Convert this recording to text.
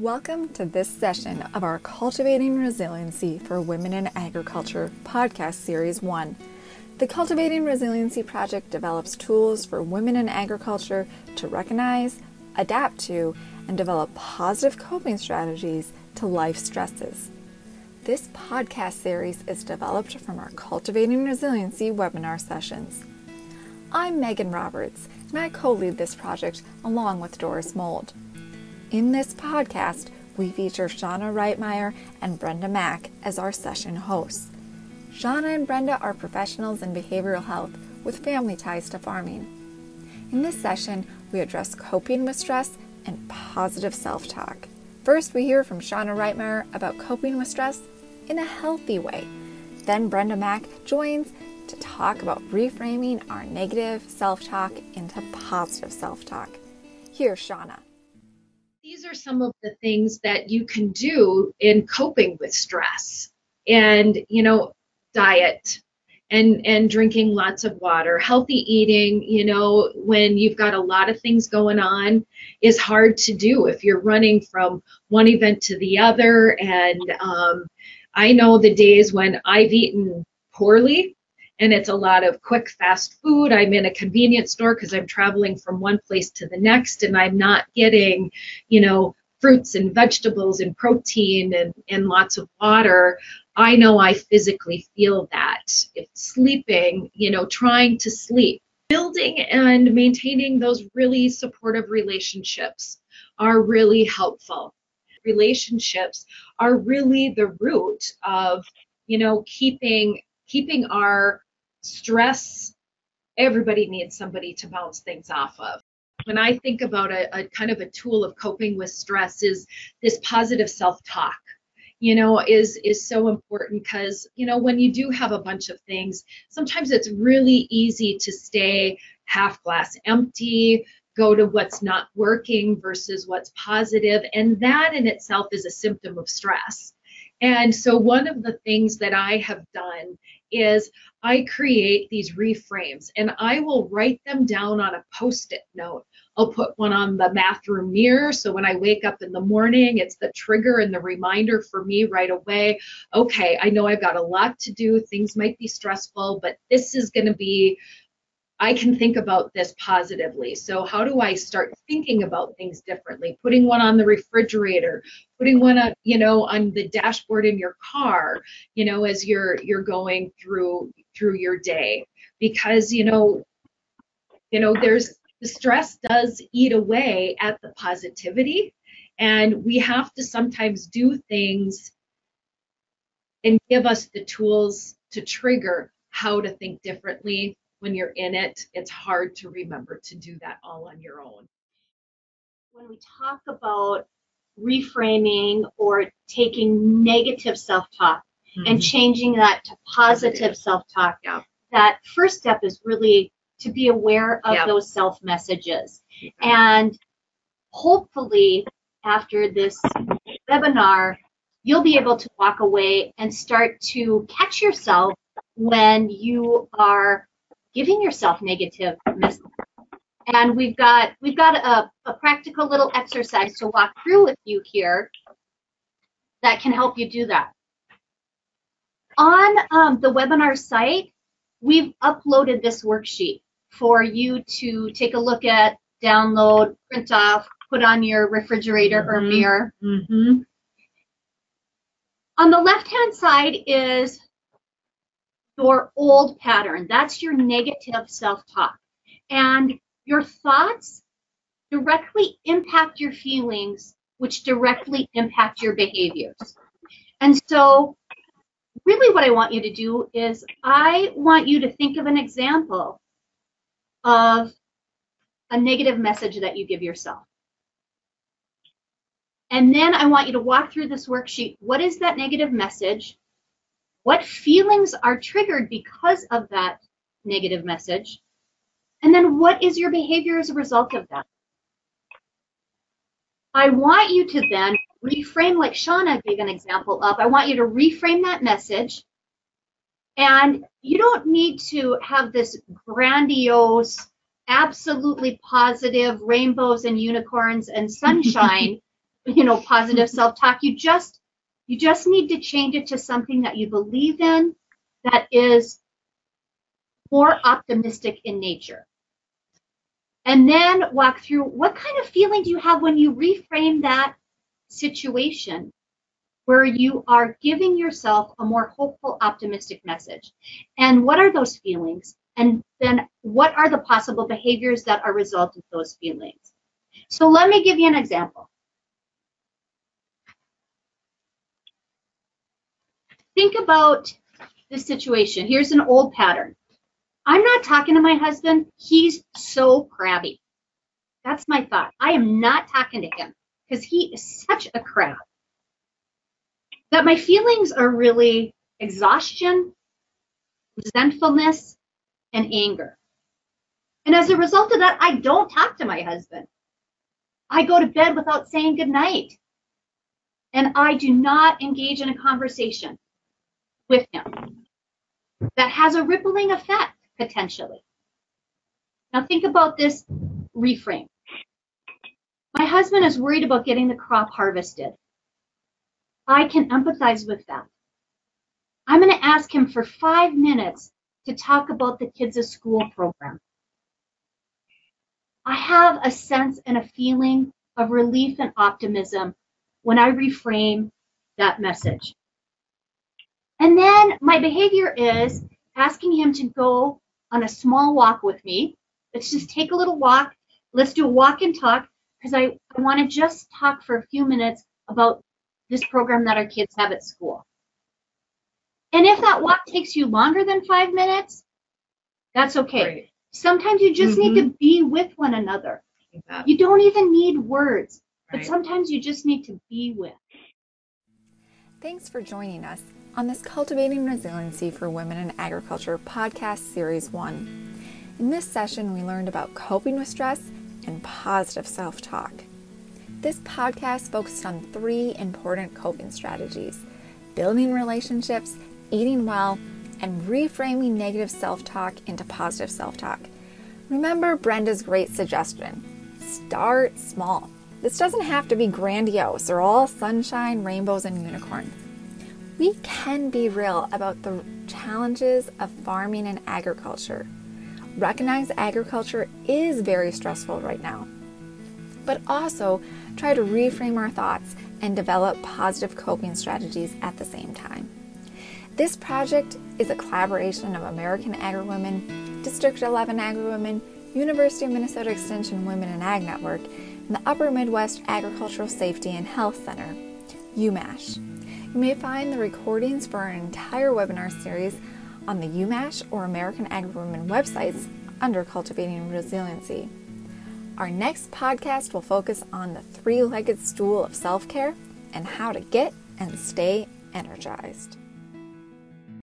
Welcome to this session of our Cultivating Resiliency for Women in Agriculture podcast series 1. The Cultivating Resiliency Project develops tools for women in agriculture to recognize, adapt to, and develop positive coping strategies to life stresses. This podcast series is developed from our Cultivating Resiliency webinar sessions. I'm Megan Roberts, and I co lead this project along with Doris Mold. In this podcast, we feature Shauna Reitmeier and Brenda Mack as our session hosts. Shauna and Brenda are professionals in behavioral health with family ties to farming. In this session, we address coping with stress and positive self talk. First, we hear from Shauna Reitmeier about coping with stress in a healthy way. Then, Brenda Mack joins to talk about reframing our negative self talk into positive self talk. Here's Shauna these are some of the things that you can do in coping with stress and you know diet and and drinking lots of water. Healthy eating you know when you've got a lot of things going on is hard to do if you're running from one event to the other. And um, i know the days when i've eaten poorly and it's a lot of quick fast food. I'm in a convenience store because i'm traveling from one place to the next and i'm not getting you know fruits and vegetables and protein and, and lots of water. I know i physically feel that. If sleeping you know trying to sleep. Building and maintaining those really supportive relationships are really helpful. Relationships are really the root of you know keeping keeping our stress, everybody needs somebody to bounce things off of. When I think about a, a kind of a tool of coping with stress is this positive self-talk you know is is so important because you know when you do have a bunch of things sometimes it's really easy to stay half glass empty go to what's not working versus what's positive and that in itself is a symptom of stress and so one of the things that I have done is I create these reframes and I will write them down on a post it note. I'll put one on the bathroom mirror. So when I wake up in the morning, it's the trigger and the reminder for me right away. Okay, I know I've got a lot to do. Things might be stressful, but this is going to be I can think about this positively. So how do I start thinking about things differently? Putting one on the refrigerator, putting one on, you know, on the dashboard in your car, you know, as you're you're going through through your day. Because, you know, you know, there's the stress does eat away at the positivity. And we have to sometimes do things and give us the tools to trigger how to think differently when you're in it, it's hard to remember to do that all on your own. When we talk about reframing or taking negative self talk mm-hmm. and changing that to positive self talk, yeah. that first step is really to be aware of yeah. those self messages. And hopefully, after this webinar, you'll be able to walk away and start to catch yourself when you are giving yourself negative messages. And we've got we've got a, a practical little exercise to walk through with you here that can help you do that. On um, the webinar site, we've uploaded this worksheet for you to take a look at, download, print off, put on your refrigerator mm-hmm. or mirror. Mm-hmm. On the left-hand side is your old pattern. That's your negative self talk. And your thoughts directly impact your feelings, which directly impact your behaviors. And so, really, what I want you to do is I want you to think of an example of a negative message that you give yourself. And then I want you to walk through this worksheet. What is that negative message? What feelings are triggered because of that negative message? And then what is your behavior as a result of that? I want you to then reframe, like Shauna gave an example of, I want you to reframe that message. And you don't need to have this grandiose, absolutely positive rainbows and unicorns and sunshine you know, positive self-talk. You just you just need to change it to something that you believe in that is more optimistic in nature. And then walk through what kind of feeling do you have when you reframe that situation where you are giving yourself a more hopeful, optimistic message. And what are those feelings? And then what are the possible behaviors that are result of those feelings? So let me give you an example. Think about this situation. Here's an old pattern. I'm not talking to my husband. He's so crabby. That's my thought. I am not talking to him because he is such a crab. That my feelings are really exhaustion, resentfulness, and anger. And as a result of that, I don't talk to my husband. I go to bed without saying goodnight. And I do not engage in a conversation with him that has a rippling effect potentially. Now think about this reframe. My husband is worried about getting the crop harvested. I can empathize with that. I'm going to ask him for five minutes to talk about the kids' school program. I have a sense and a feeling of relief and optimism when I reframe that message. And then my behavior is asking him to go on a small walk with me. Let's just take a little walk. Let's do a walk and talk because I, I want to just talk for a few minutes about this program that our kids have at school. And if that walk takes you longer than five minutes, that's okay. Right. Sometimes you just mm-hmm. need to mm-hmm. be with one another. You don't even need words, right. but sometimes you just need to be with. Thanks for joining us on this Cultivating Resiliency for Women in Agriculture podcast series 1. In this session, we learned about coping with stress and positive self talk. This podcast focused on three important coping strategies building relationships, eating well, and reframing negative self talk into positive self talk. Remember Brenda's great suggestion start small. This doesn't have to be grandiose or all sunshine, rainbows, and unicorns. We can be real about the challenges of farming and agriculture. Recognize agriculture is very stressful right now, but also try to reframe our thoughts and develop positive coping strategies at the same time. This project is a collaboration of American Agri-Women, District 11 Agri-Women, University of Minnesota Extension Women in Ag Network, and the Upper Midwest Agricultural Safety and Health Center, UMASH. You may find the recordings for our entire webinar series on the UMASH or American Agri-Women websites under Cultivating Resiliency. Our next podcast will focus on the three legged stool of self care and how to get and stay energized.